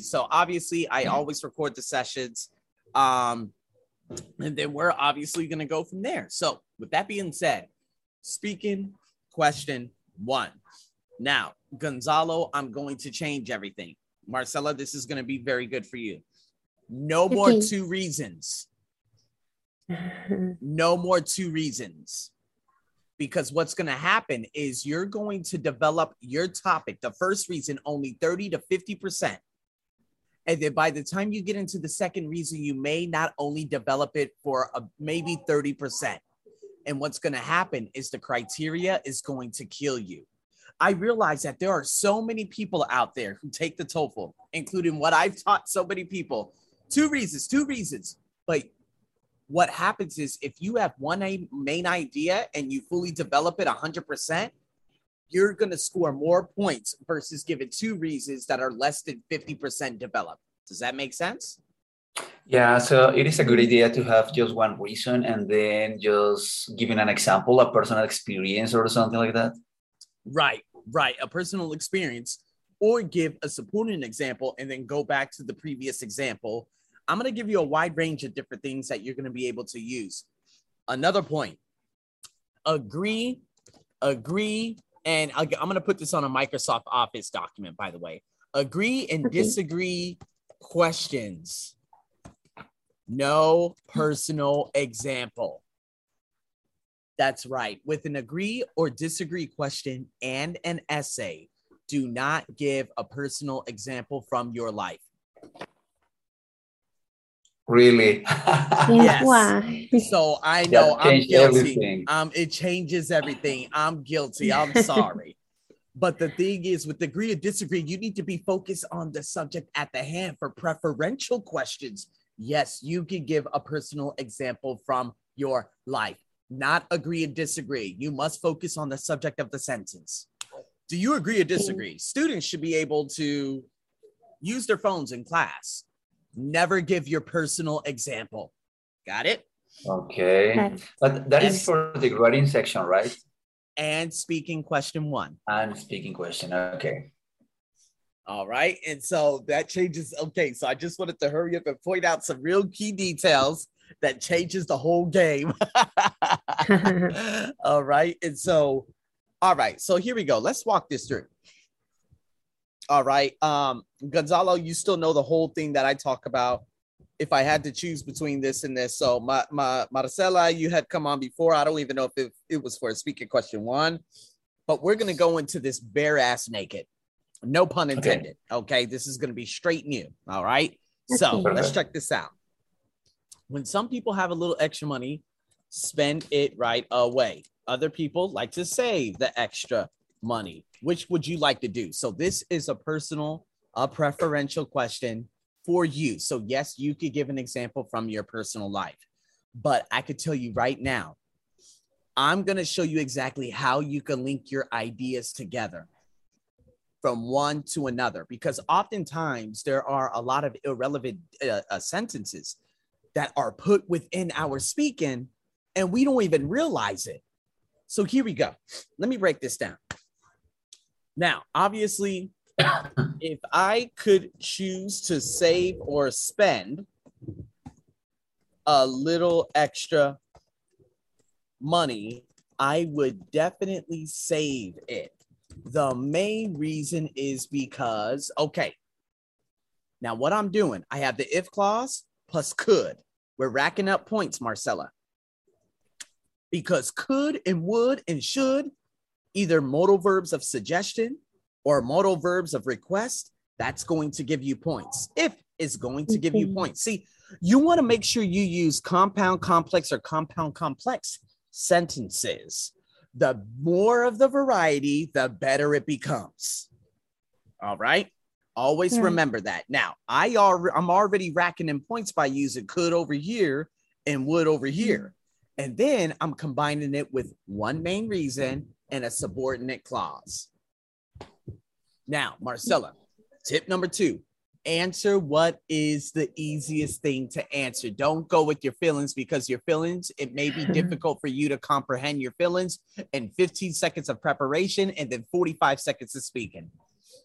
So obviously, I always record the sessions. Um, and then we're obviously going to go from there. So, with that being said, speaking question one. Now, Gonzalo, I'm going to change everything. Marcella, this is going to be very good for you. No more Okay. two reasons. No more two reasons. Because what's going to happen is you're going to develop your topic, the first reason, only 30 to 50%. And then by the time you get into the second reason, you may not only develop it for a, maybe 30%. And what's going to happen is the criteria is going to kill you. I realize that there are so many people out there who take the TOEFL, including what I've taught so many people. Two reasons, two reasons. But what happens is if you have one main idea and you fully develop it 100%, you're going to score more points versus giving two reasons that are less than 50% developed. Does that make sense? Yeah, so it is a good idea to have just one reason and then just giving an example, a personal experience or something like that. Right, right. A personal experience, or give a supporting example and then go back to the previous example. I'm going to give you a wide range of different things that you're going to be able to use. Another point agree, agree, and I- I'm going to put this on a Microsoft Office document, by the way. Agree and disagree questions. No personal example. That's right. With an agree or disagree question and an essay, do not give a personal example from your life. Really? Yes. why? So I know That I'm guilty. everything. Um, it changes everything. I'm guilty. I'm sorry. But the thing is, with agree or disagree, you need to be focused on the subject at the hand for preferential questions. Yes, you can give a personal example from your life, not agree and disagree. You must focus on the subject of the sentence. Do you agree or disagree? Students should be able to use their phones in class. Never give your personal example. Got it? Okay. Right. But that is Yes. for the writing section, right? And speaking question one. And speaking question. Okay. All right. And so that changes. Okay. So I just wanted to hurry up and point out some real key details that changes the whole game. all right. And so, all right. So here we go. Let's walk this through. All right. Um, Gonzalo, you still know the whole thing that I talk about. If I had to choose between this and this, so my, my Marcela, you had come on before. I don't even know if it, it was for a speaking question one, but we're gonna go into this bare ass naked. No pun intended. Okay, this is gonna be straight new. All right. So let's check this out. When some people have a little extra money, spend it right away. Other people like to save the extra money. Which would you like to do? So this is a personal, a preferential question for you. So yes, you could give an example from your personal life, but I could tell you right now, I'm going to show you exactly how you can link your ideas together from one to another because oftentimes there are a lot of irrelevant uh, uh, sentences that are put within our speaking and we don't even realize it. So here we go. Let me break this down. Now, obviously, if I could choose to save or spend a little extra money, I would definitely save it. The main reason is because, okay, now what I'm doing, I have the if clause plus could. We're racking up points, Marcella. Because could and would and should, either modal verbs of suggestion or modal verbs of request, that's going to give you points. If is going to give you mm-hmm. points. See, you want to make sure you use compound complex or compound complex sentences. The more of the variety, the better it becomes. All right. Always remember that. Now, I are I'm already racking in points by using could over here and would over here. Mm-hmm. And then I'm combining it with one main reason and a subordinate clause. Now, Marcella, tip number two answer what is the easiest thing to answer. Don't go with your feelings because your feelings, it may be difficult for you to comprehend your feelings in 15 seconds of preparation and then 45 seconds of speaking.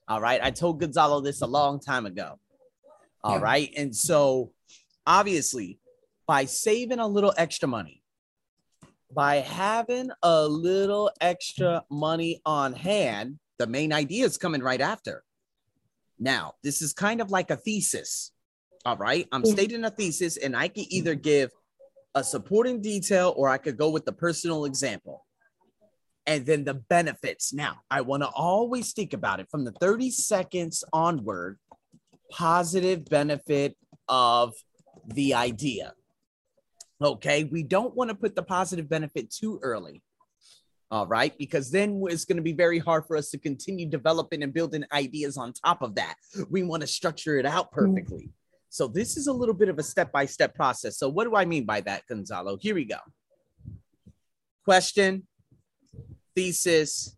All right. I told Gonzalo this a long time ago. All Yeah. right, And so obviously, by saving a little extra money, by having a little extra money on hand, the main idea is coming right after. Now, this is kind of like a thesis. All right. I'm mm-hmm. stating a thesis, and I can either give a supporting detail or I could go with the personal example. And then the benefits. Now, I want to always think about it from the 30 seconds onward, positive benefit of the idea. Okay. We don't want to put the positive benefit too early. All right. Because then it's going to be very hard for us to continue developing and building ideas on top of that. We want to structure it out mm. perfectly. So this is a little bit of a step-by-step process. So what do I mean by that, Gonzalo? Here we go. Question, thesis,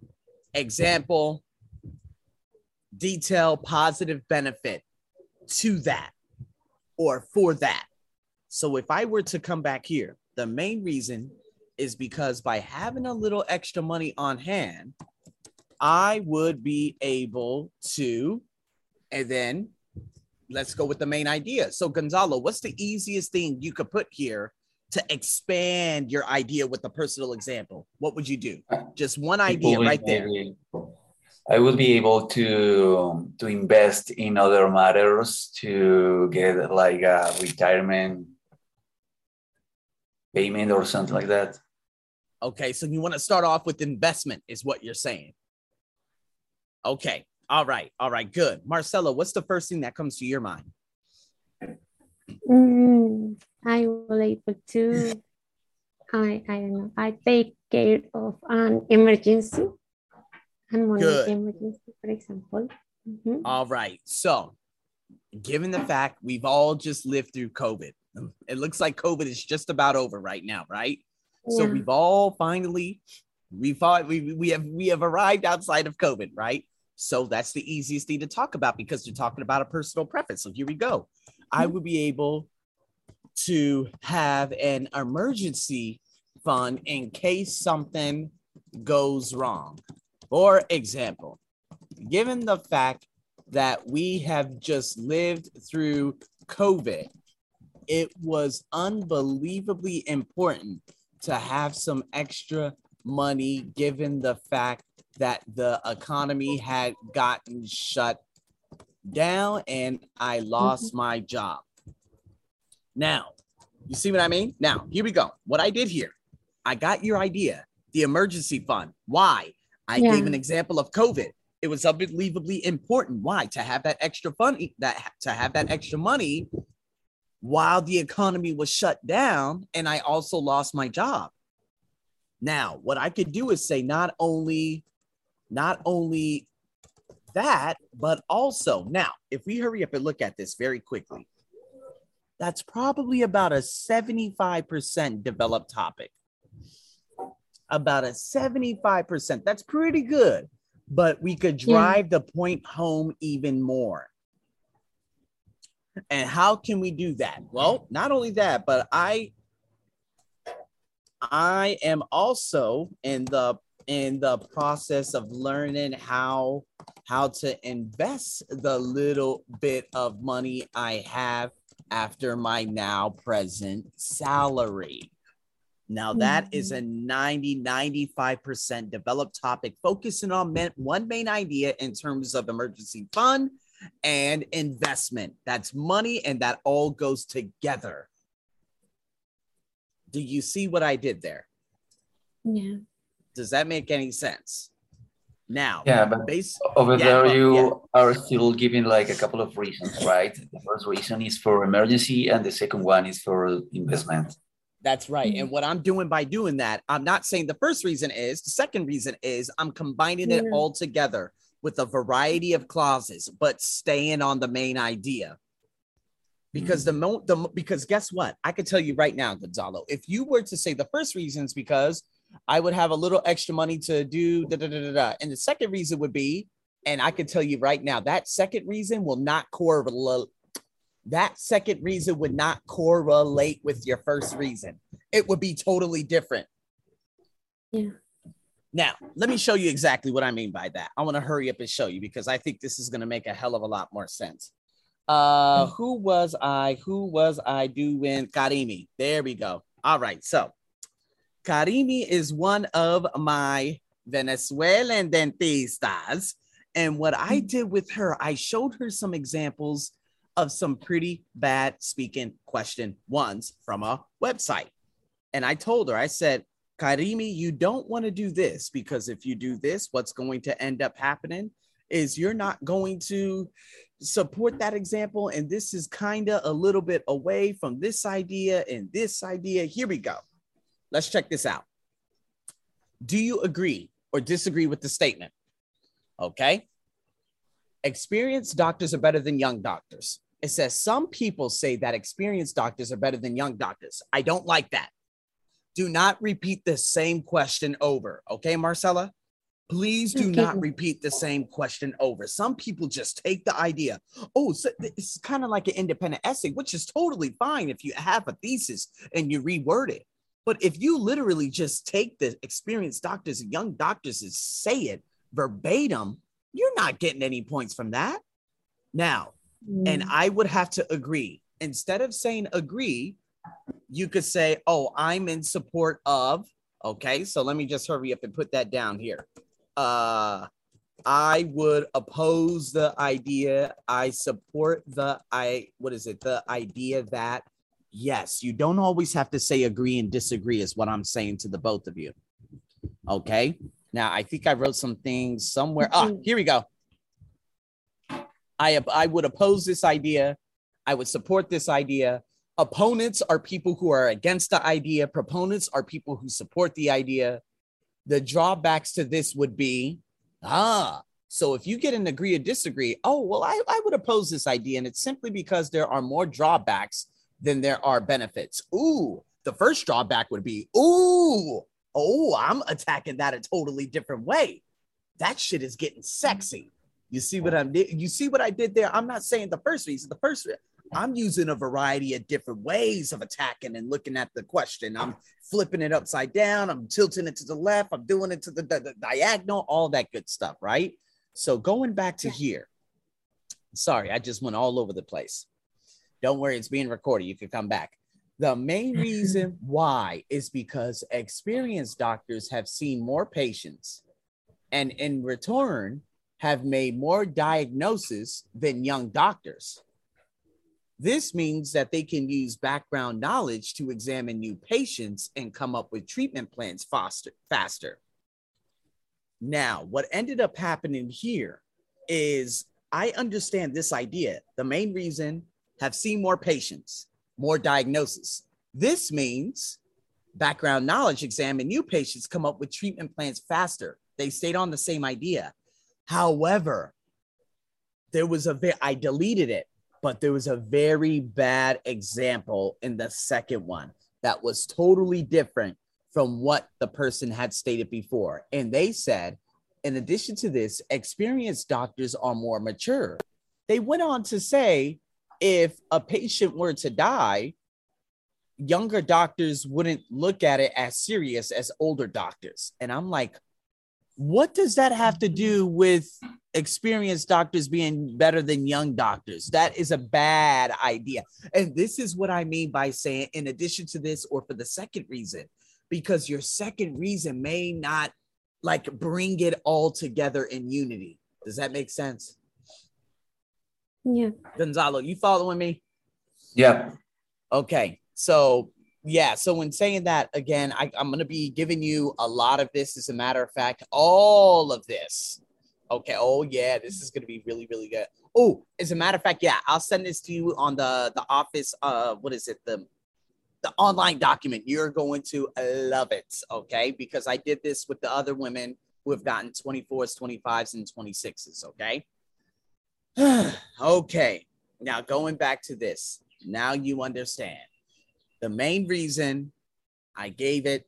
example, detail, positive benefit to that or for that. So if I were to come back here, the main reason is because by having a little extra money on hand, I would be able to, and then let's go with the main idea. So, Gonzalo, what's the easiest thing you could put here to expand your idea with a personal example? What would you do? Just one idea right there. I would be able to to invest in other matters to get like a retirement payment or something like that. Okay, so you want to start off with investment, is what you're saying. Okay, all right, all right, good. Marcelo, what's the first thing that comes to your mind? Mm, I will able to, I, I don't know, I take care of an emergency, and money Good. emergency, for example. Mhm. All right. So, given the fact we've all just lived through COVID, it looks like COVID is just about over right now, right? So we've all finally we thought we we have we have arrived outside of COVID, right? So that's the easiest thing to talk about because you're talking about a personal preference. So here we go. I mm-hmm. would be able to have an emergency fund in case something goes wrong. For example, given the fact that we have just lived through COVID, it was unbelievably important to have some extra money given the fact that the economy had gotten shut down and I lost mm-hmm. my job. Now, you see what I mean? Now, here we go. What I did here, I got your idea, the emergency fund. Why? I Yeah. gave an example of COVID. It was unbelievably important. Why? To have that extra fund, that to have that extra money while the economy was shut down and I also lost my job. Now, what I could do is say not only not only that, but also now, if we hurry up and look at this very quickly, that's probably about a 75% developed topic. About a 75%. That's pretty good, but we could Yeah. drive the point home even more. And how can we do that? Well, not only that, but I I am also in the in the process of learning how how to invest the little bit of money I have after my now present salary. Now that is a mm-hmm. 90 95% developed topic focusing on one main idea in terms of emergency fund and investment. That's money and that all goes together. Do you see what I did there? Yeah. Does that make any sense? Now, Yeah, but base over Yeah, there you yeah. are still giving like a couple of reasons, right? The first reason is for emergency, and the second one is for investment. That's right. And mm-hmm. what I'm doing by doing that, I'm not saying the first reason is, the second reason is I'm combining it all together with a variety of clauses, but staying on the main idea. Because mm. the mo the because guess what? I could tell you right now, Gonzalo, if you were to say the first reason is because I would have a little extra money to do da da da da da. And the second reason would be, and I can tell you right now, that second reason will not correlate. That second reason would not correlate with your first reason. It would be totally different. Yeah. Now, let me show you exactly what I mean by that. I want to hurry up and show you because I think this is going to make a hell of a lot more sense. Uh, who was I? Who was I doing? Karimi. There we go. All right. So, Karimi is one of my Venezuelan dentistas. And what I did with her, I showed her some examples of some pretty bad speaking question ones from a website. And I told her, I said, Karimi, you don't want to do this because if you do this, what's going to end up happening is you're not going to support that example. And this is kind of a little bit away from this idea and this idea. Here we go. Let's check this out. Do you agree or disagree with the statement? Okay. Experienced doctors are better than young doctors. It says some people say that experienced doctors are better than young doctors. I don't like that. Do not repeat the same question over. Okay, Marcella? Please do okay. not repeat the same question over. Some people just take the idea. Oh, so it's kind of like an independent essay, which is totally fine if you have a thesis and you reword it. But if you literally just take the experienced doctors and young doctors and say it verbatim, you're not getting any points from that. Now, mm. and I would have to agree. Instead of saying agree, you could say, Oh, I'm in support of. Okay, so let me just hurry up and put that down here. Uh, I would oppose the idea. I support the I what is it? The idea that yes, you don't always have to say agree and disagree is what I'm saying to the both of you. Okay. Now I think I wrote some things somewhere. Ah, here we go. I I would oppose this idea. I would support this idea. Opponents are people who are against the idea. Proponents are people who support the idea. The drawbacks to this would be ah, so if you get an agree or disagree, oh, well, I, I would oppose this idea. And it's simply because there are more drawbacks than there are benefits. Ooh, the first drawback would be, ooh, oh, I'm attacking that a totally different way. That shit is getting sexy. You see what I'm you see what I did there? I'm not saying the first reason. The first I'm using a variety of different ways of attacking and looking at the question. I'm flipping it upside down. I'm tilting it to the left. I'm doing it to the, the, the diagonal, all that good stuff, right? So going back to here, sorry, I just went all over the place. Don't worry, it's being recorded. You can come back. The main reason why is because experienced doctors have seen more patients and in return have made more diagnoses than young doctors. This means that they can use background knowledge to examine new patients and come up with treatment plans faster. faster. Now, what ended up happening here is I understand this idea. The main reason have seen more patients, more diagnosis. This means background knowledge examine new patients, come up with treatment plans faster. They stayed on the same idea. However, there was a bit, I deleted it but there was a very bad example in the second one that was totally different from what the person had stated before. And they said, in addition to this, experienced doctors are more mature. They went on to say, if a patient were to die, younger doctors wouldn't look at it as serious as older doctors. And I'm like, what does that have to do with experienced doctors being better than young doctors? That is a bad idea. And this is what I mean by saying, in addition to this, or for the second reason, because your second reason may not like bring it all together in unity. Does that make sense? Yeah. Gonzalo, you following me? Yeah. Okay. So yeah so when saying that again I, i'm going to be giving you a lot of this as a matter of fact all of this. Okay oh yeah this is going to be really really good. Oh as a matter of fact yeah i'll send this to you on the the office uh what is it the the online document. You're going to love it okay? Because i did this with the other women who have gotten 24s 25s and 26s okay? Okay now going back to this. Now you understand the main reason I gave it,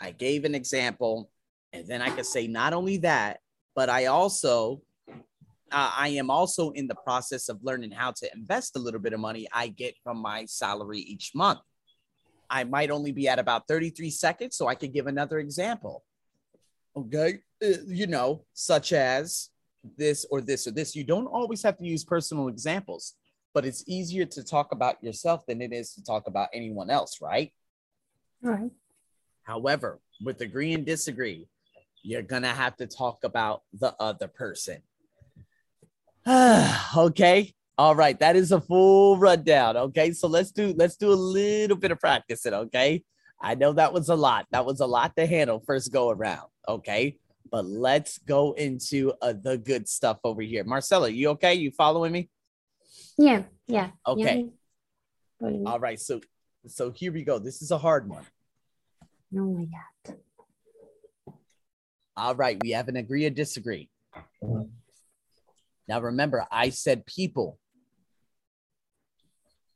I gave an example, and then I could say not only that, but I also uh, I am also in the process of learning how to invest a little bit of money I get from my salary each month. I might only be at about 33 seconds, so I could give another example. Okay. Uh, you know, such as this or this or this. You don't always have to use personal examples. But it's easier to talk about yourself than it is to talk about anyone else, right? Right. However, with agree and disagree, you're gonna have to talk about the other person. okay. All right. That is a full rundown. Okay. So let's do let's do a little bit of practicing. Okay. I know that was a lot. That was a lot to handle first go around. Okay. But let's go into uh, the good stuff over here. Marcella, you okay? You following me? Yeah. Yeah. Okay. Yeah. All right. So so here we go. This is a hard one. Oh my God. All right. We have an agree or disagree. Now remember, I said people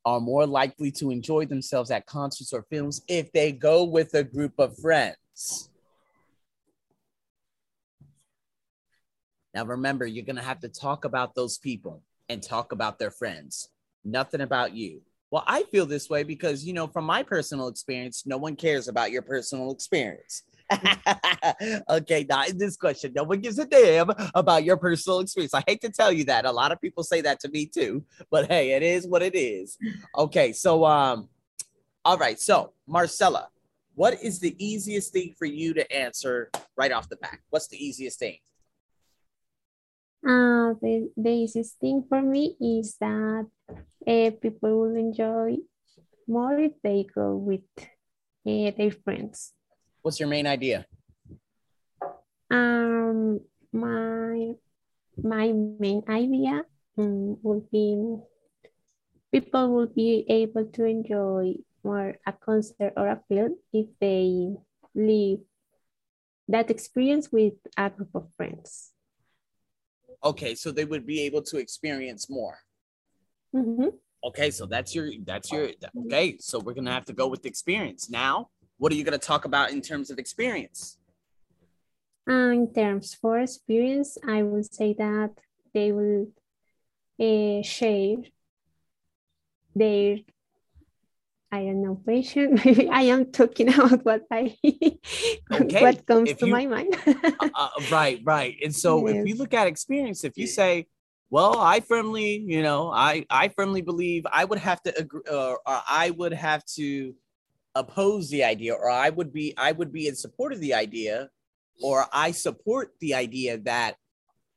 are more likely to enjoy themselves at concerts or films if they go with a group of friends. Now, remember, you're going to have to talk about those people and talk about their friends, nothing about you. Well, I feel this way because, you know, from my personal experience, no one cares about your personal experience. okay, not in this question. No one gives a damn about your personal experience. I hate to tell you that. A lot of people say that to me too, but hey, it is what it is. Okay, so um, all right. So Marcella, what is the easiest thing for you to answer right off the bat? What's the easiest thing? Uh, the, the easiest thing for me is that uh, people will enjoy more if they go with uh, their friends. What's your main idea? Um, my my main idea um, would be people will be able to enjoy more a concert or a film if they live that experience with a group of friends. Okay, so they would be able to experience more. Mhm. Okay, so that's your that's your okay. So we're gonna have to go with the experience now. What are you gonna talk about in terms of experience? Uh, in terms for experience, I would say that they will uh, share their, I don't know, passion. Maybe I am talking about what I, Okay, what comes if to you- my mind. Uh, uh, right, right. And so if you look at experience, if you say, well, I firmly, you know, I I firmly believe I would have to agree, uh, or I would have to oppose the idea, or I would be I would be in support of the idea, or I support the idea that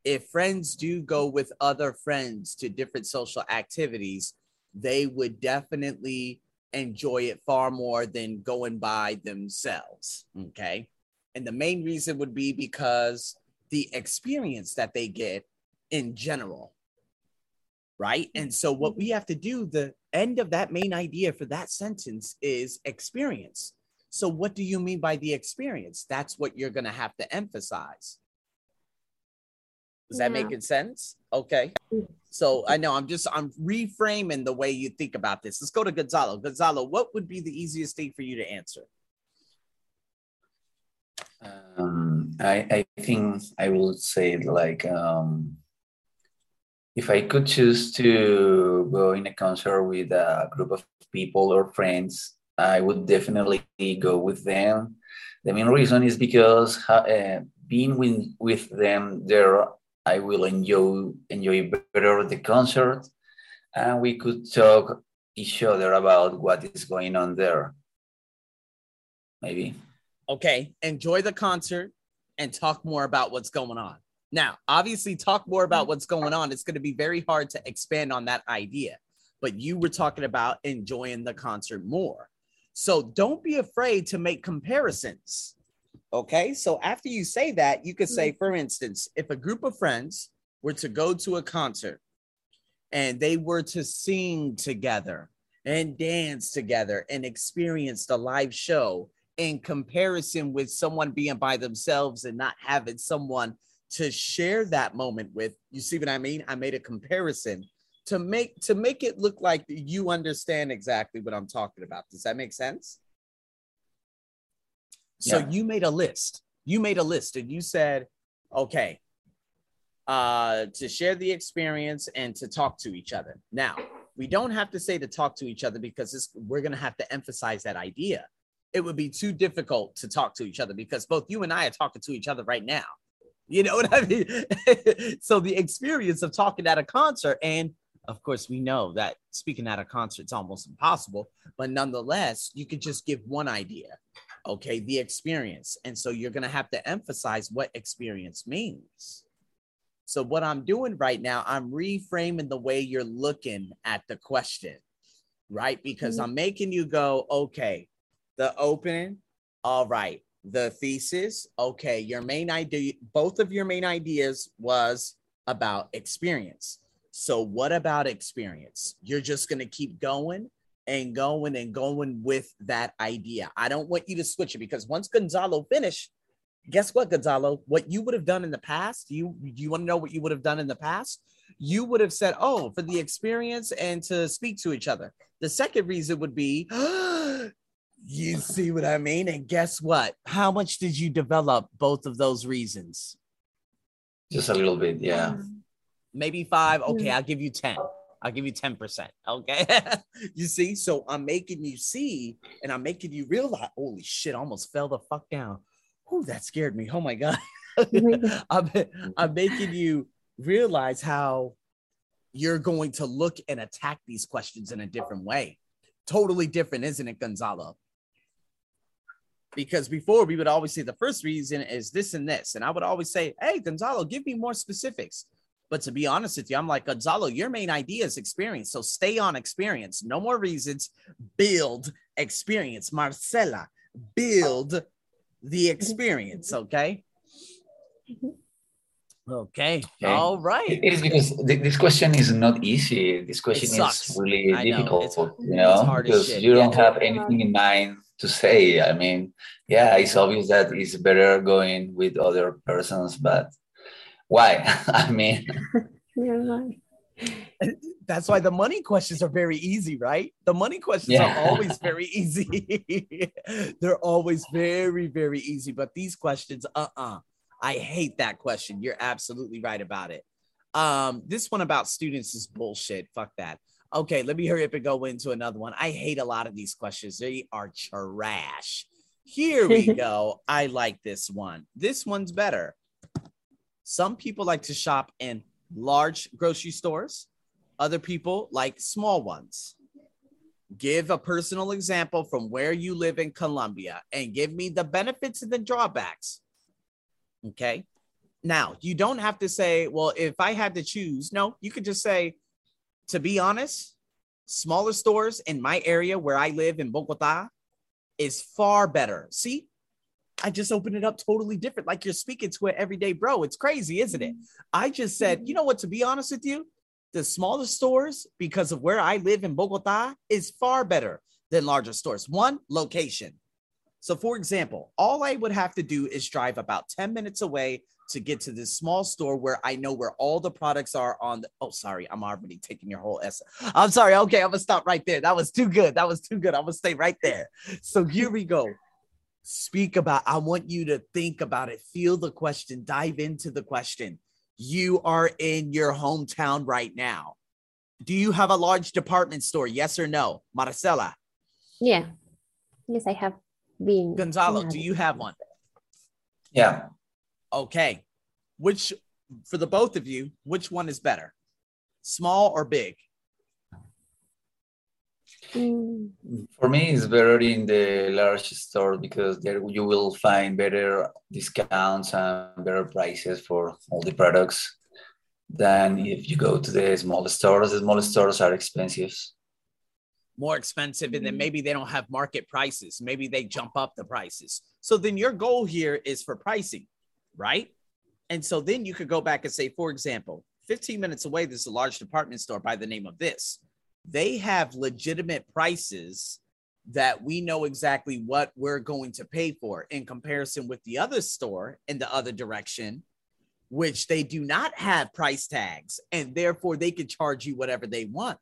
if friends do go with other friends to different social activities, they would definitely enjoy it far more than going by themselves. Okay. And the main reason would be because the experience that they get in general. Right. And so, what we have to do, the end of that main idea for that sentence is experience. So, what do you mean by the experience? That's what you're going to have to emphasize. Is that Yeah. making sense? Okay. So I know I'm just I'm reframing the way you think about this. Let's go to Gonzalo. Gonzalo, what would be the easiest thing for you to answer? Um, I, I think I would say like um, if I could choose to go in a concert with a group of people or friends, I would definitely go with them. The main reason is because uh, being with, with them there, I will enjoy enjoy better the concert, and we could talk each other about what is going on there. Maybe. Okay, enjoy the concert and talk more about what's going on. Now, obviously, talk more about what's going on. It's going to be very hard to expand on that idea, but you were talking about enjoying the concert more. So don't be afraid to make comparisons. Okay, so after you say that, you could say, mm. for instance, if a group of friends were to go to a concert and they were to sing together and dance together and experience the live show in comparison with someone being by themselves and not having someone to share that moment with you see what i mean? I made a comparison to make to make it look like you understand exactly what i'm talking about. Does that make sense so Yeah. you made a list you made a list and you said okay uh to share the experience and to talk to each other now we don't have to say to talk to each other because this, we're going to have to emphasize that idea it would be too difficult to talk to each other because both you and I are talking to each other right now. You know what I mean? so the experience of talking at a concert and of course, we know that speaking at a concert is almost impossible, but nonetheless, you could just give one idea. Okay, the experience. And so you're going to have to emphasize what experience means. So, what I'm doing right now, I'm reframing the way you're looking at the question, right? Because mm-hmm. I'm making you go, okay, the opening, all right, the thesis, okay, your main idea, both of your main ideas was about experience. So, what about experience? You're just going to keep going and going and going with that idea. I don't want you to switch it because once Gonzalo finished, guess what, Gonzalo? What you would have done in the past, you you want to know what you would have done in the past? You would have said, "Oh, for the experience and to speak to each other." The second reason would be, you see what I mean? And guess what? How much did you develop both of those reasons? Just a little bit, yeah. Um, maybe five. Okay, I'll give you 10. I'll give you 10%. Okay. you see? So I'm making you see and I'm making you realize, holy shit, I almost fell the fuck down. Oh, that scared me. Oh my God. I'm, I'm making you realize how you're going to look and attack these questions in a different way. Totally different, isn't it, Gonzalo? Because before we would always say the first reason is this and this. And I would always say, hey, Gonzalo, give me more specifics. But to be honest with you, I'm like, Gonzalo, your main idea is experience. So stay on experience. No more reasons. Build experience. Marcela, build the mm-hmm. experience. Okay. Mm-hmm. Okay. okay. All right. It is because this question is not easy. This question is really I difficult, know. you know, because you don't yeah. have anything in mind to say. I mean, yeah, it's obvious that it's better going with other persons, but why? I mean, That's why the money questions are very easy, right? The money questions yeah. are always very easy. They're always very, very easy. But these questions, uh uh-uh. uh I hate that question. You're absolutely right about it. Um, this one about students is bullshit. Fuck that. Okay, let me hurry up and go into another one. I hate a lot of these questions. They are trash. Here we go. I like this one. This one's better. Some people like to shop in large grocery stores, other people like small ones. Give a personal example from where you live in Colombia and give me the benefits and the drawbacks. Okay. Now, you don't have to say, well, if I had to choose, no, you could just say, to be honest, smaller stores in my area where I live in Bogota is far better. See, I just opened it up totally different, like you're speaking to it every day, bro. It's crazy, isn't it? Mm-hmm. I just said, mm-hmm. you know what, to be honest with you, the smaller stores, because of where I live in Bogota, is far better than larger stores. One, location. So, for example, all I would have to do is drive about 10 minutes away to get to this small store where I know where all the products are on the. Oh, sorry, I'm already taking your whole essay. I'm sorry. Okay, I'm gonna stop right there. That was too good. That was too good. I'm gonna stay right there. So here we go speak about i want you to think about it feel the question dive into the question. You are in your hometown right now. Do you have a large department store? Yes or no? Marcela yeah. Yes i have been. Gonzalo do you have one? Yeah. Okay. Which for the both of you which one is better? Small or big For me, it's better in the large store because there you will find better discounts and better prices for all the products than if you go to the small stores. The small stores are expensive. More expensive, and then maybe they don't have market prices. Maybe they jump up the prices. So then your goal here is for pricing, right? And so then you could go back and say, for example, 15 minutes away, there's a large department store by the name of this they have legitimate prices that we know exactly what we're going to pay for in comparison with the other store in the other direction which they do not have price tags and therefore they can charge you whatever they want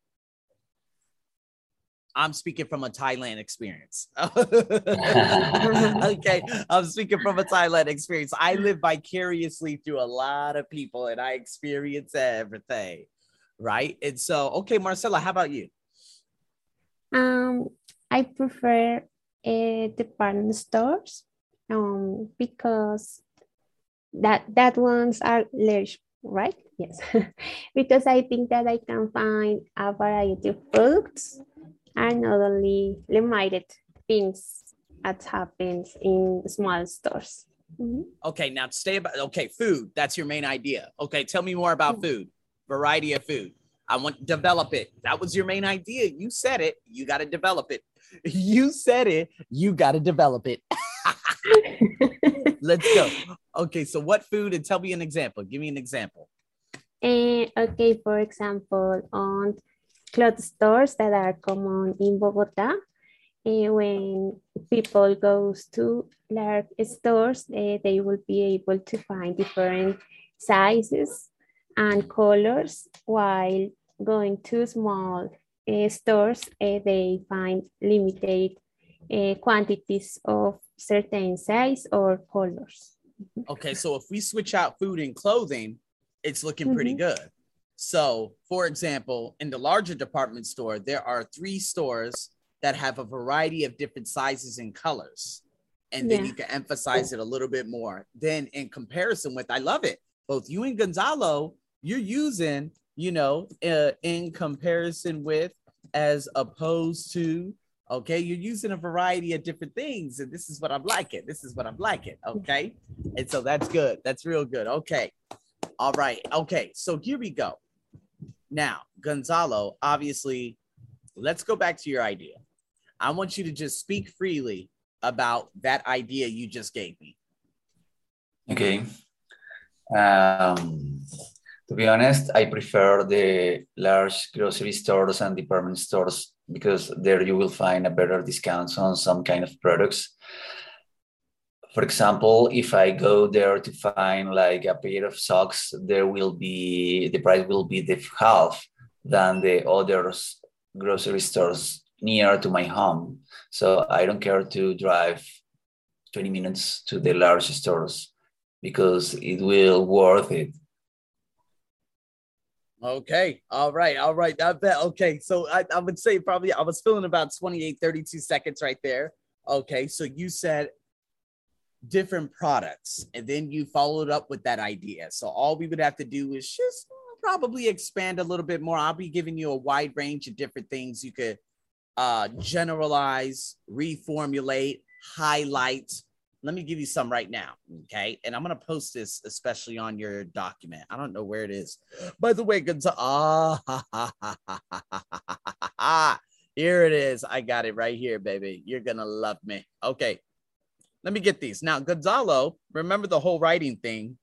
I'm speaking from a Thailand experience. okay. I'm speaking from a Thailand experience. I live vicariously through a lot of people and I experience everything right? And so, okay, Marcela, how about you? Um, I prefer uh, department stores um, because that that ones are large right? Yes, because I think that I can find a variety of products and not only limited things that happens in small stores. Mm -hmm. Okay, now stay about okay, food. That's your main idea. Okay, tell me more about mm food. Variety of food. I want to develop it. That was your main idea. You said it. You got to develop it. You said it. You got to develop it. Let's go. Okay, so what food? And tell me an example. Give me an example. Uh, okay, for example, on clothes stores that are common in Bogota, uh, when people goes to large stores, uh, they will be able to find different sizes and colors, while going to small uh, stores, they find limited quantities of certain size or colors. Okay, so if we switch out food and clothing, it's looking pretty mm -hmm. good. So, for example, in the larger department store, there are three stores that have a variety of different sizes and colors. And then yeah. you can emphasize it a little bit more. Then, in comparison with, I love it. Both you and Gonzalo, you're using, you know, uh, in comparison with, as opposed to, okay, you're using a variety of different things. And this is what I'm liking. This is what I'm liking. Okay. And so that's good. That's real good. Okay. All right. Okay. So here we go. Now, Gonzalo, obviously, let's go back to your idea. I want you to just speak freely about that idea you just gave me. Okay. Um, to be honest, I prefer the large grocery stores and department stores because there you will find a better discounts on some kind of products. For example, if I go there to find like a pair of socks, there will be the price will be the half than the other grocery stores near to my home. So I don't care to drive 20 minutes to the large stores because it will worth it. Okay. All right. All right. I bet. Okay. So I, I would say probably I was feeling about 28, 32 seconds right there. Okay. So you said different products and then you followed up with that idea. So all we would have to do is just probably expand a little bit more. I'll be giving you a wide range of different things you could uh, generalize, reformulate, highlight. Let me give you some right now. Okay. And I'm going to post this especially on your document. I don't know where it is. By the way, good. Ah, here it is. I got it right here, baby. You're going to love me. Okay. Let me get these. Now, Gonzalo, remember the whole writing thing,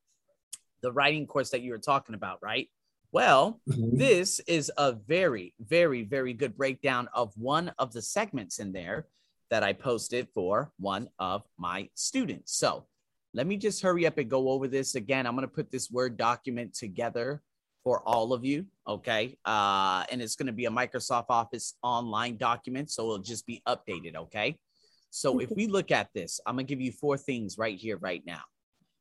the writing course that you were talking about, right? Well, mm-hmm. this is a very, very, very good breakdown of one of the segments in there that I posted for one of my students. So let me just hurry up and go over this again. I'm going to put this Word document together for all of you. Okay. Uh, and it's going to be a Microsoft Office online document. So it'll just be updated. Okay. So if we look at this, I'm going to give you four things right here, right now.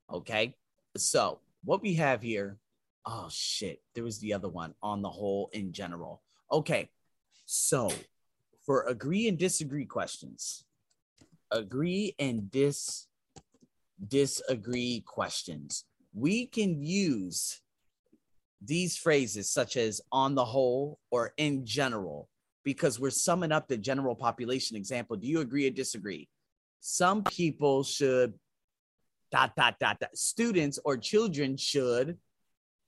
Okay. So what we have here oh shit, there was the other one on the whole in general. Okay, so for agree and disagree questions, agree and dis disagree questions, we can use these phrases such as on the whole or in general because we're summing up the general population example. Do you agree or disagree? Some people should dot dot dot dot students or children should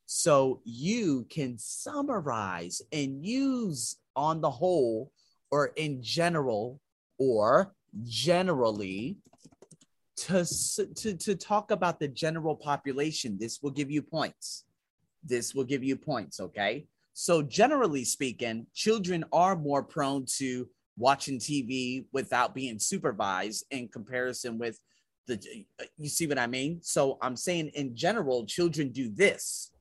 so you can summarize and use on the whole or in general or generally to, to, to talk about the general population. This will give you points. This will give you points, okay? So, generally speaking, children are more prone to watching TV without being supervised in comparison with the, you see what I mean? So, I'm saying in general, children do this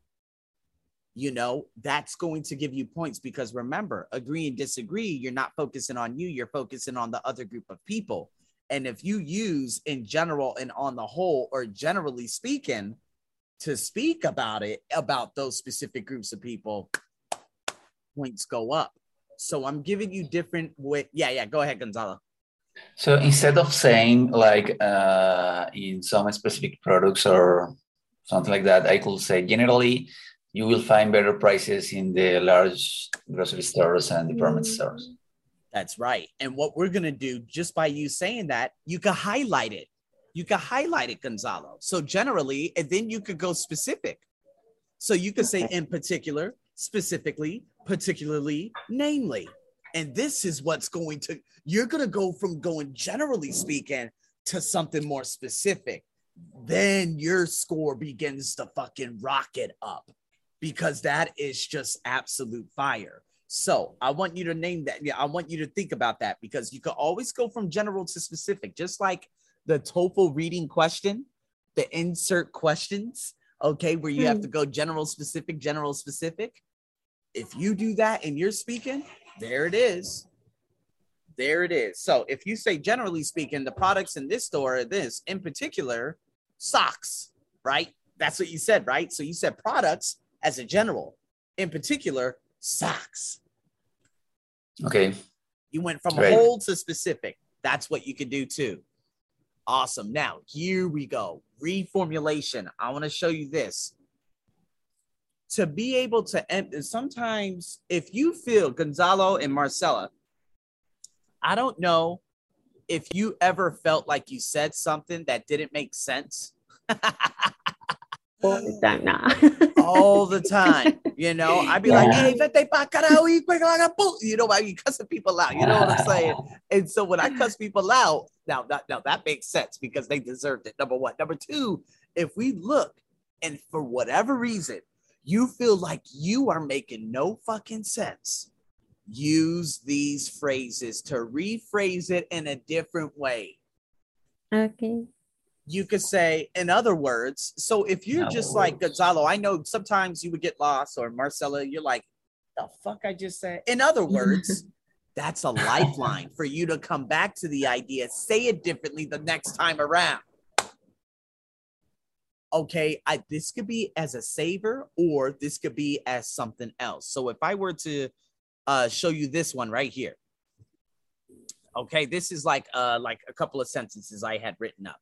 you know, that's going to give you points because remember, agree and disagree, you're not focusing on you, you're focusing on the other group of people. And if you use in general and on the whole, or generally speaking, to speak about it, about those specific groups of people, points go up. So I'm giving you different way. Yeah, yeah, go ahead, Gonzalo. So instead of saying like uh, in some specific products or something like that. I could say generally, you will find better prices in the large grocery stores and department mm. stores. That's right. And what we're going to do just by you saying that, you can highlight it. You can highlight it, Gonzalo. So generally, and then you could go specific. So you could say in particular, specifically, particularly, namely. And this is what's going to, you're going to go from going generally speaking to something more specific. Then your score begins to fucking rocket up because that is just absolute fire. So I want you to name that. Yeah, I want you to think about that because you could always go from general to specific, just like the TOEFL reading question, the insert questions, okay, where you have to hmm. go general, specific, general, specific. If you do that and you're speaking, there it is. There it is. So if you say generally speaking, the products in this store are this, in particular, socks, right? That's what you said, right? So you said products as a general, in particular, socks. Okay. You went from right. whole to specific. That's what you can do too. Awesome. Now, here we go. Reformulation. I want to show you this. To be able to, and sometimes if you feel Gonzalo and Marcella, I don't know if you ever felt like you said something that didn't make sense. all the time now. all the time. You know, I'd be yeah. like, hey, vete pa carajo, you know, I be cussing people out. You know what I'm saying? And so when I cuss people out, now that now that makes sense because they deserved it. Number one. Number two, if we look and for whatever reason, you feel like you are making no fucking sense, use these phrases to rephrase it in a different way. Okay you could say in other words so if you're just like gonzalo i know sometimes you would get lost or marcella you're like the fuck i just said? In other words that's a lifeline for you to come back to the idea say it differently the next time around. Okay I, this could be as a saver or this could be as something else. So if i were to uh, show you this one right here. Okay this is like uh like a couple of sentences i had written up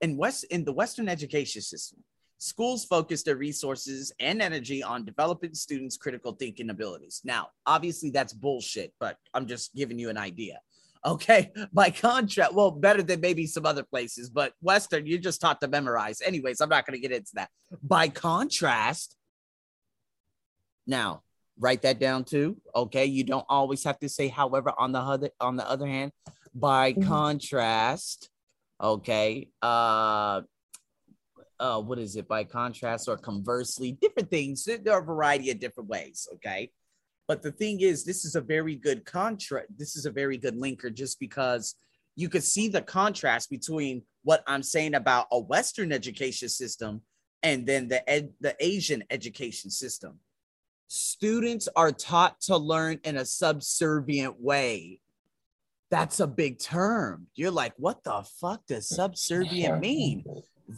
in West in the Western education system, schools focus their resources and energy on developing students' critical thinking abilities. Now, obviously, that's bullshit, but I'm just giving you an idea. Okay, by contrast, well, better than maybe some other places, but Western, you're just taught to memorize. Anyways, I'm not going to get into that. By contrast, now write that down too. Okay, you don't always have to say, however, on the other on the other hand, by mm-hmm. contrast, Okay. Uh, uh, what is it? By contrast or conversely, different things. There are a variety of different ways. Okay. But the thing is, this is a very good contrast. This is a very good linker just because you could see the contrast between what I'm saying about a Western education system and then the ed- the Asian education system. Students are taught to learn in a subservient way that's a big term. You're like, what the fuck does subservient mean?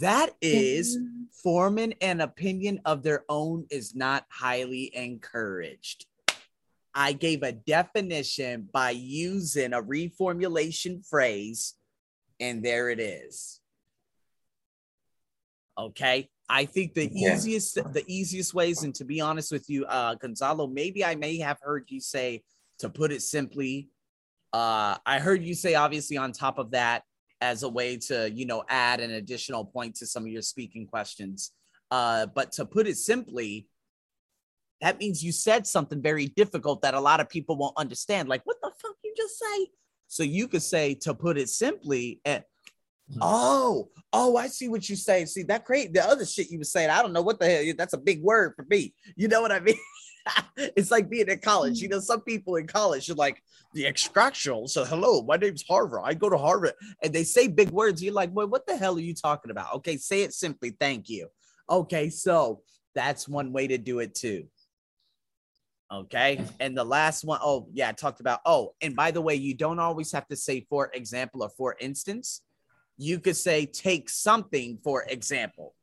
That is forming an opinion of their own is not highly encouraged. I gave a definition by using a reformulation phrase, and there it is. Okay. I think the yeah. easiest the easiest ways, and to be honest with you, uh, Gonzalo, maybe I may have heard you say to put it simply, uh, I heard you say, obviously, on top of that, as a way to, you know, add an additional point to some of your speaking questions. Uh, but to put it simply, that means you said something very difficult that a lot of people won't understand. Like, what the fuck you just say? So you could say, to put it simply, and eh, oh, oh, I see what you say. See that great. The other shit you were saying, I don't know what the hell. That's a big word for me. You know what I mean? it's like being in college. You mm. know, some people in college are like the extractional. So, hello, my name's Harvard. I go to Harvard, and they say big words. You're like, boy, what the hell are you talking about? Okay, say it simply. Thank you. Okay, so that's one way to do it too. Okay, and the last one, oh yeah, I talked about. Oh, and by the way, you don't always have to say for example or for instance. You could say take something for example.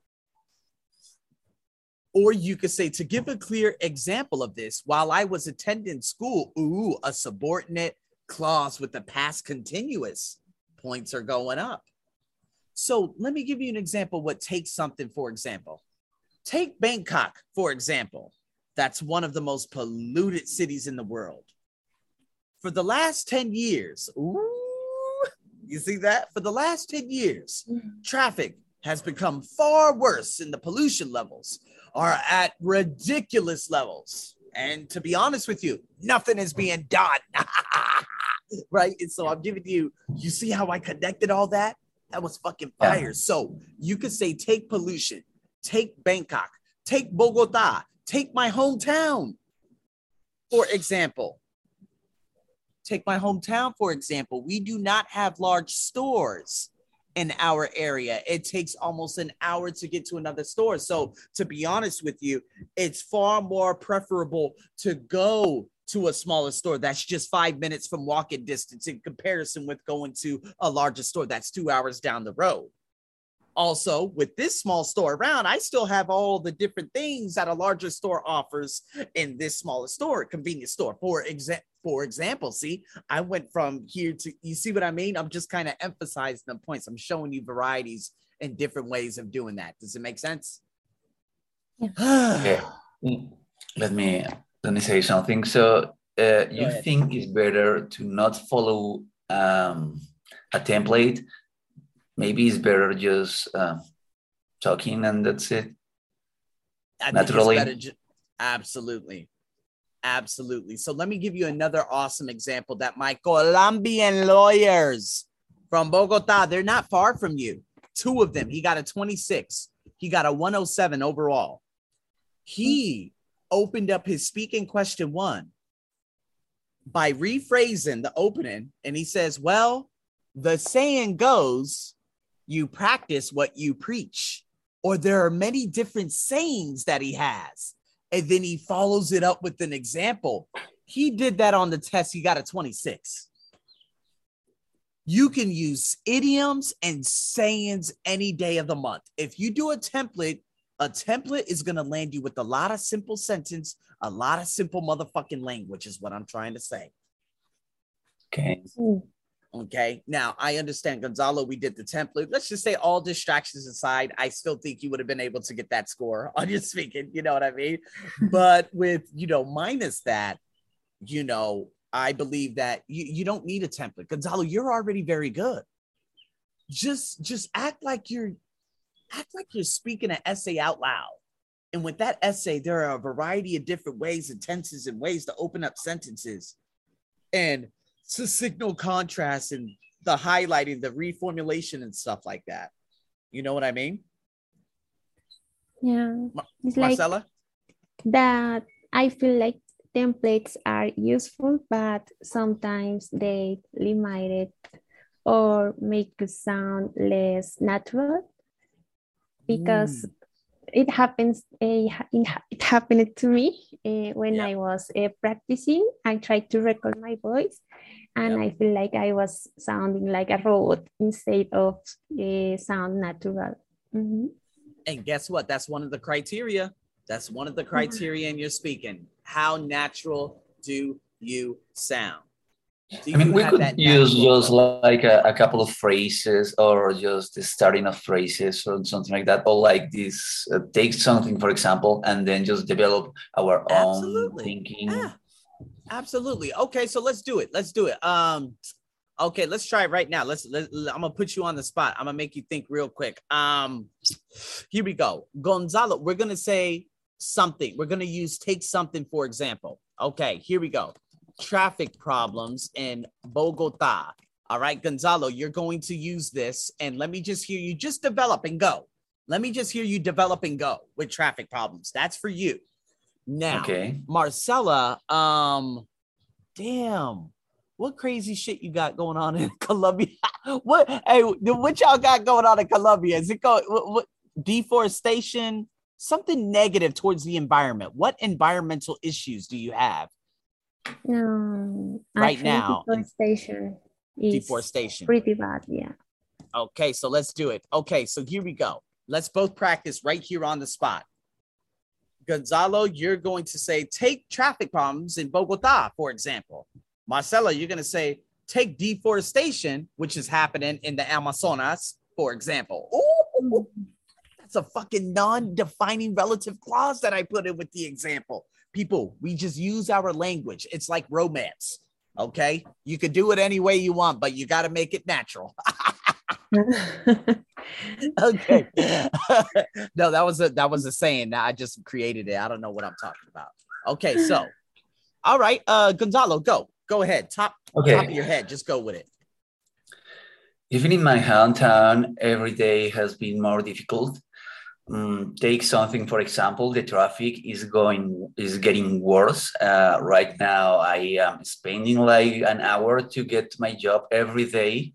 Or you could say, to give a clear example of this, while I was attending school, ooh, a subordinate clause with the past continuous points are going up. So let me give you an example what takes something, for example. Take Bangkok, for example. That's one of the most polluted cities in the world. For the last 10 years, ooh, you see that? For the last 10 years, mm. traffic has become far worse in the pollution levels are at ridiculous levels. And to be honest with you, nothing is being done. right? And so I'm giving you, you see how I connected all that? That was fucking uh-huh. fire. Yeah. So you could say, take pollution, take Bangkok, take Bogota, take my hometown. For example, take my hometown, for example, we do not have large stores in our area. It takes almost an hour to get to another store. So, to be honest with you, it's far more preferable to go to a smaller store that's just five minutes from walking distance in comparison with going to a larger store that's two hours down the road. Also, with this small store around, I still have all the different things that a larger store offers in this smaller store, convenience store. For example, for example, see, I went from here to you see what I mean? I'm just kind of emphasizing the points. I'm showing you varieties and different ways of doing that. Does it make sense? Yeah. okay. Let me let me say something. So uh, you think it's better to not follow um, a template? Maybe it's better just uh, talking and that's it. I Naturally. Ju- absolutely. Absolutely. So let me give you another awesome example that my Colombian lawyers from Bogota, they're not far from you. Two of them. He got a 26. He got a 107 overall. He opened up his speaking question one by rephrasing the opening. And he says, Well, the saying goes, you practice what you preach. Or there are many different sayings that he has and then he follows it up with an example. He did that on the test. He got a 26. You can use idioms and sayings any day of the month. If you do a template, a template is going to land you with a lot of simple sentence, a lot of simple motherfucking language, is what I'm trying to say. Okay. Okay. Now I understand Gonzalo, we did the template. Let's just say all distractions aside, I still think you would have been able to get that score on your speaking. You know what I mean? but with, you know, minus that, you know, I believe that you, you don't need a template. Gonzalo, you're already very good. Just just act like you're act like you're speaking an essay out loud. And with that essay, there are a variety of different ways and tenses and ways to open up sentences. And to signal contrast and the highlighting, the reformulation and stuff like that. You know what I mean? Yeah. It's Marcella? like that I feel like templates are useful, but sometimes they limit it or make it sound less natural because mm it happens uh, it happened to me uh, when yeah. i was uh, practicing i tried to record my voice and yep. i feel like i was sounding like a robot instead of sound natural mm-hmm. and guess what that's one of the criteria that's one of the criteria in your speaking how natural do you sound I mean, we could use just like a, a, couple of phrases or just the starting of phrases or something like that, or like this uh, take something, for example, and then just develop our Absolutely. own thinking. Yeah. Absolutely. Okay, so let's do it. Let's do it. Um, okay, let's try it right now. Let's. Let, I'm gonna put you on the spot. I'm gonna make you think real quick. Um, here we go, Gonzalo. We're gonna say something. We're gonna use take something for example. Okay, here we go traffic problems in Bogota. All right, Gonzalo, you're going to use this. And let me just hear you just develop and go. Let me just hear you develop and go with traffic problems. That's for you. Now, okay. Marcella, um, damn, what crazy shit you got going on in Colombia? what hey, what y'all got going on in Colombia? Is it go what, what deforestation? Something negative towards the environment. What environmental issues do you have? No, right now, deforestation deforestation pretty bad. Yeah. Okay, so let's do it. Okay, so here we go. Let's both practice right here on the spot. Gonzalo, you're going to say, take traffic problems in Bogota, for example. Marcelo, you're going to say, take deforestation, which is happening in the Amazonas, for example. Ooh, That's a fucking non-defining relative clause that I put in with the example. People, we just use our language. It's like romance. Okay. You could do it any way you want, but you got to make it natural. okay. no, that was a that was a saying. I just created it. I don't know what I'm talking about. Okay, so all right, uh Gonzalo, go. Go ahead. Top Okay. top of your head. Just go with it. Even in my hometown, every day has been more difficult. Mm, take something, for example, the traffic is going is getting worse. Uh, right now, I am spending like an hour to get to my job every day.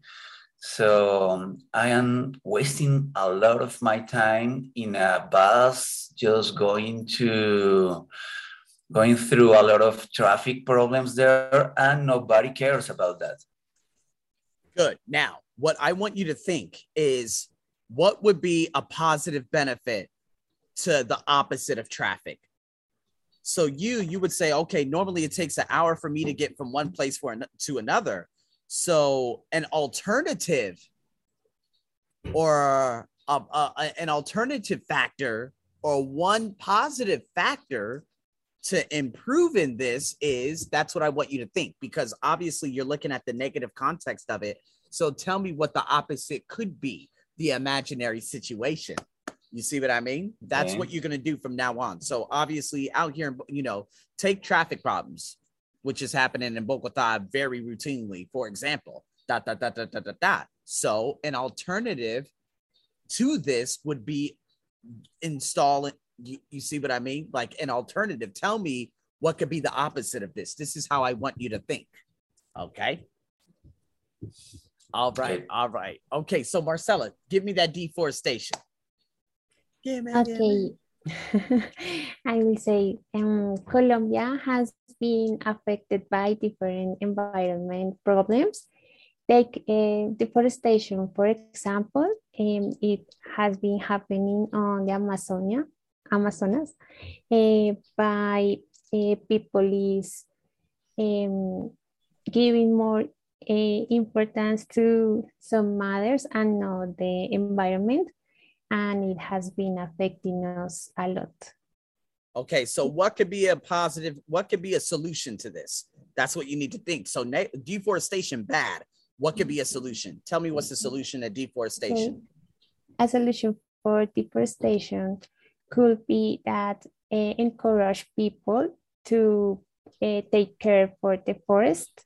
So I am wasting a lot of my time in a bus, just going to going through a lot of traffic problems there, and nobody cares about that. Good. Now, what I want you to think is what would be a positive benefit to the opposite of traffic? So you you would say, okay, normally it takes an hour for me to get from one place for an, to another. So an alternative or a, a, an alternative factor or one positive factor to improve in this is that's what I want you to think because obviously you're looking at the negative context of it. So tell me what the opposite could be the imaginary situation. You see what I mean? That's Okay. what you're going to do from now on. So obviously out here, you know, take traffic problems, which is happening in Bogota very routinely. For example, dot, dot, dot, dot, dot, dot, dot. So an alternative to this would be installing, you, you see what I mean? Like an alternative. Tell me what could be the opposite of this. This is how I want you to think. Okay. All right. Okay. All right. Okay. So Marcella, give me that deforestation. Give me, give me. Okay. I will say um, Colombia has been affected by different environment problems. Take uh, deforestation, for example, um, it has been happening on the Amazonia, Amazonas uh, by uh, people is um, giving more importance to some matters and not the environment and it has been affecting us a lot. Okay, so what could be a positive? What could be a solution to this? That's what you need to think. So na- deforestation bad. What could be a solution? Tell me what's the solution to deforestation? A solution for deforestation could be that uh, encourage people to uh, take care for the forest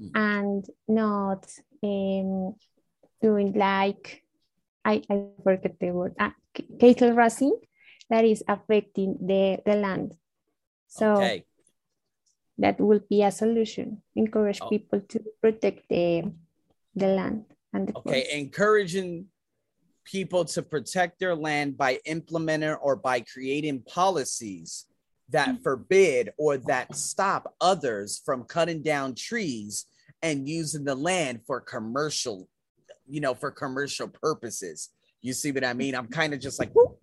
Mm. and not um, doing like I, I forget the word ah, cattle raising that is affecting the, the land. So okay, that will be a solution. Encourage Oh. people to protect the the land and the okay, forest. encouraging people to protect their land by implementing or by creating policies that mm. forbid or that stop others from cutting down trees and using the land for commercial, you know, for commercial purposes. You see what I mean? I'm mm-hmm. kind of just like, whoop, whoop.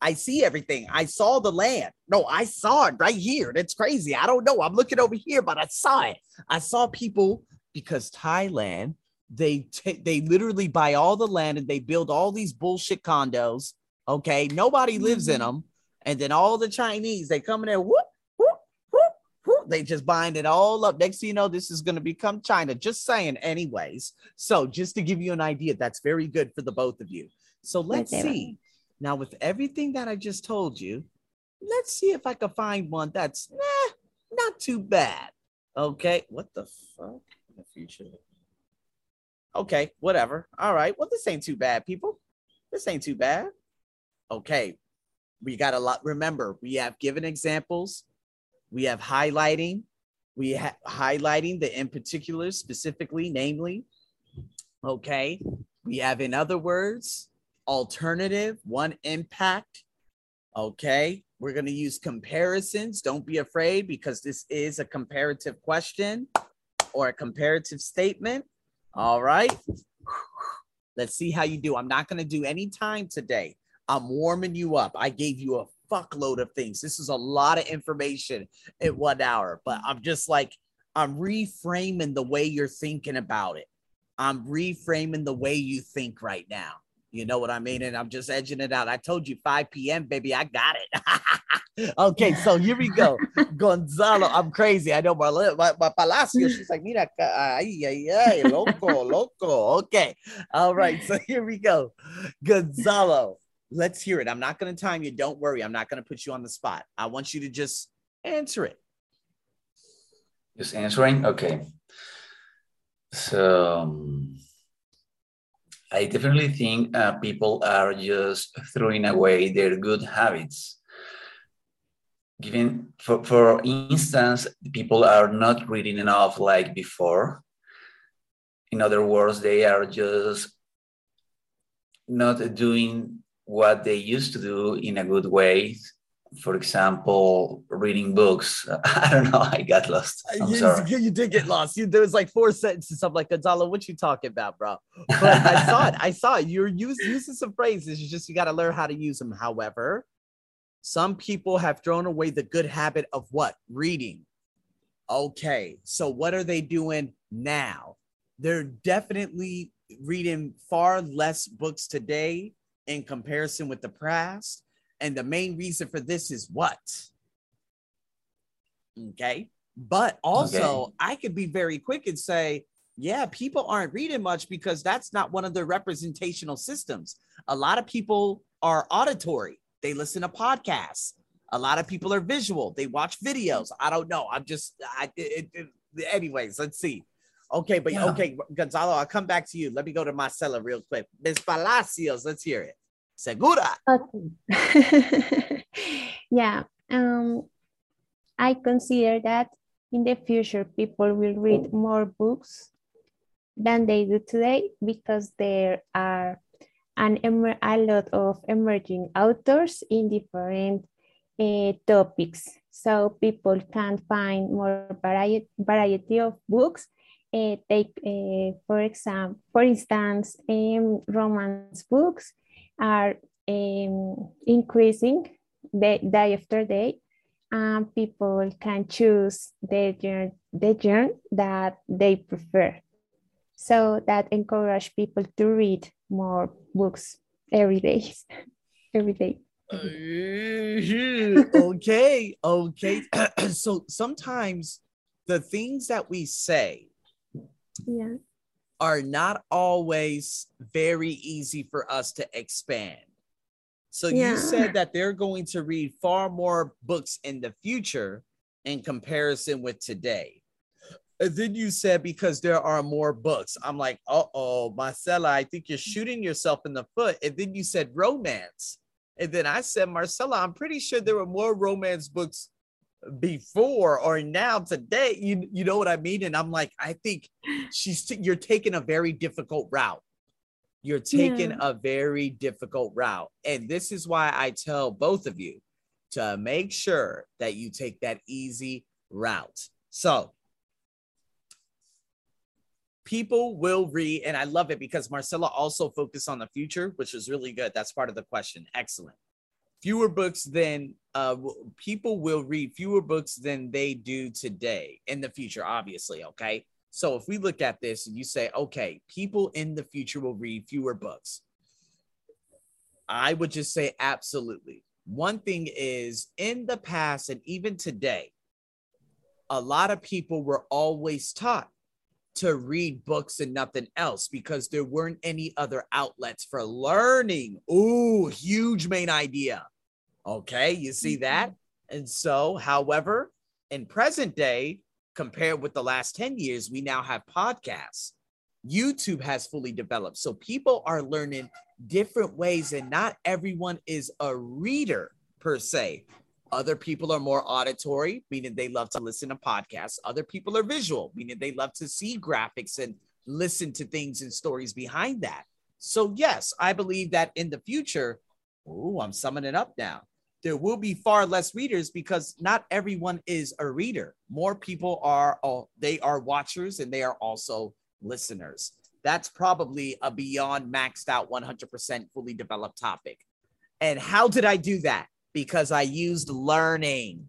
I see everything. I saw the land. No, I saw it right here. That's crazy. I don't know. I'm looking over here, but I saw it. I saw people because Thailand, they ta- they literally buy all the land and they build all these bullshit condos. Okay, nobody lives in them, and then all the Chinese they come in there. Whoop, whoop, whoop, whoop. They just buying it all up. Next thing you know, this is going to become China. Just saying, anyways. So just to give you an idea, that's very good for the both of you. So let's see. Now, with everything that I just told you, let's see if I can find one that's nah, not too bad. Okay, what the fuck? The future. Okay, whatever. All right. Well, this ain't too bad, people. This ain't too bad. Okay, we got a lot. Remember, we have given examples. We have highlighting. We have highlighting the in particular, specifically, namely. Okay, we have, in other words, alternative, one impact. Okay, we're going to use comparisons. Don't be afraid because this is a comparative question or a comparative statement. All right. Let's see how you do. I'm not going to do any time today. I'm warming you up. I gave you a fuckload of things. This is a lot of information in one hour, but I'm just like, I'm reframing the way you're thinking about it. I'm reframing the way you think right now. You know what I mean? And I'm just edging it out. I told you 5 p.m., baby. I got it. okay, so here we go. Gonzalo, I'm crazy. I know my, my, my Palacio. She's like, mira, ay, ay, ay, loco, loco. Okay. All right. So here we go. Gonzalo, let's hear it. I'm not going to time you. Don't worry. I'm not going to put you on the spot. I want you to just answer it. Just answering? Okay. So, um, I definitely think uh, people are just throwing away their good habits. Given, for, for instance, people are not reading enough like before. In other words, they are just not doing what they used to do in a good way for example, reading books. I don't know. I got lost. Uh, I'm you, sorry. You did get lost. You, there was like four sentences. I'm like, Gonzalo, what you talking about, bro? But I saw it. I saw it. You're use, using some phrases. You just you got to learn how to use them. However, some people have thrown away the good habit of what reading. Okay, so what are they doing now? They're definitely reading far less books today in comparison with the past and the main reason for this is what? Okay. But also, okay. I could be very quick and say, yeah, people aren't reading much because that's not one of the representational systems. A lot of people are auditory, they listen to podcasts. A lot of people are visual, they watch videos. I don't know. I'm just, I, it, it, anyways, let's see. Okay, but yeah. okay, Gonzalo, I'll come back to you. Let me go to Marcela real quick. Miss Palacios, let's hear it. Segura. Okay. yeah. Um, I consider that in the future people will read more books than they do today because there are an a lot of emerging authors in different uh, topics. So people can find more variety, variety of books. Uh, take, uh, for example, for instance, um, romance books, are um, increasing day, day after day and people can choose the genre, the genre that they prefer. So that encourage people to read more books every day, every day. okay, okay. so sometimes the things that we say yeah are not always very easy for us to expand. So yeah. you said that they're going to read far more books in the future in comparison with today. And then you said because there are more books. I'm like, uh oh, Marcella, I think you're shooting yourself in the foot. And then you said romance. And then I said, Marcella, I'm pretty sure there were more romance books before or now today you you know what i mean? And i'm like i think she's t- you're taking a very difficult route. You're taking yeah. a very difficult route. And this is why i tell both of you to make sure that you take that easy route. So people will read and i love it because marcella also focused on the future which is really good. That's part of the question. Excellent fewer books than uh, people will read fewer books than they do today in the future, obviously. Okay. So if we look at this and you say, okay, people in the future will read fewer books, I would just say absolutely. One thing is in the past and even today, a lot of people were always taught to read books and nothing else because there weren't any other outlets for learning. Ooh, huge main idea. Okay, you see mm-hmm. that? And so, however, in present day, compared with the last 10 years, we now have podcasts. YouTube has fully developed. So people are learning different ways, and not everyone is a reader per se. Other people are more auditory, meaning they love to listen to podcasts. Other people are visual, meaning they love to see graphics and listen to things and stories behind that. So, yes, I believe that in the future, oh, I'm summing it up now. There will be far less readers because not everyone is a reader. More people are, they are watchers and they are also listeners. That's probably a beyond maxed out 100% fully developed topic. And how did I do that? Because I used learning.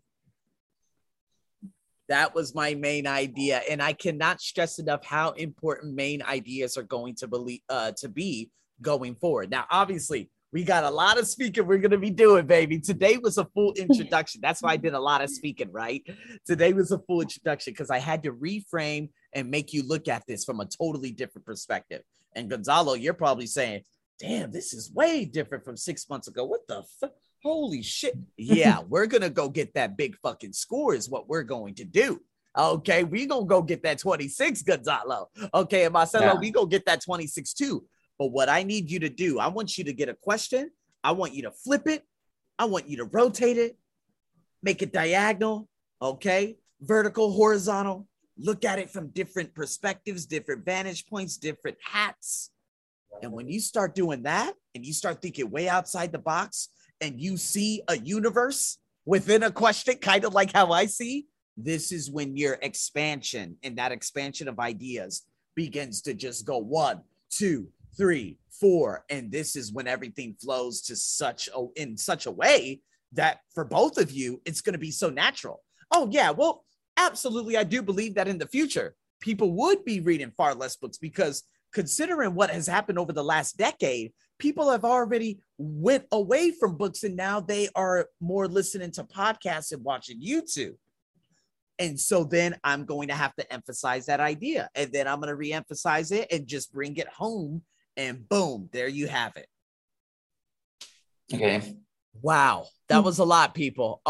That was my main idea. And I cannot stress enough how important main ideas are going to believe uh, to be going forward. Now, obviously, we got a lot of speaking we're going to be doing, baby. Today was a full introduction. That's why I did a lot of speaking, right? Today was a full introduction because I had to reframe and make you look at this from a totally different perspective. And Gonzalo, you're probably saying, damn, this is way different from six months ago. What the fuck? Holy shit. Yeah, we're going to go get that big fucking score, is what we're going to do. Okay, we gonna go get that 26, Gonzalo. Okay, and Marcelo, yeah. we go get that 26 too. But what I need you to do, I want you to get a question. I want you to flip it. I want you to rotate it, make it diagonal, okay? Vertical, horizontal. Look at it from different perspectives, different vantage points, different hats. And when you start doing that and you start thinking way outside the box and you see a universe within a question, kind of like how I see, this is when your expansion and that expansion of ideas begins to just go one, two, three, four, and this is when everything flows to such a in such a way that for both of you, it's going to be so natural. Oh yeah, well, absolutely, I do believe that in the future people would be reading far less books because considering what has happened over the last decade people have already went away from books and now they are more listening to podcasts and watching youtube and so then i'm going to have to emphasize that idea and then i'm going to re-emphasize it and just bring it home and boom, there you have it. Okay. Wow. That was a lot, people.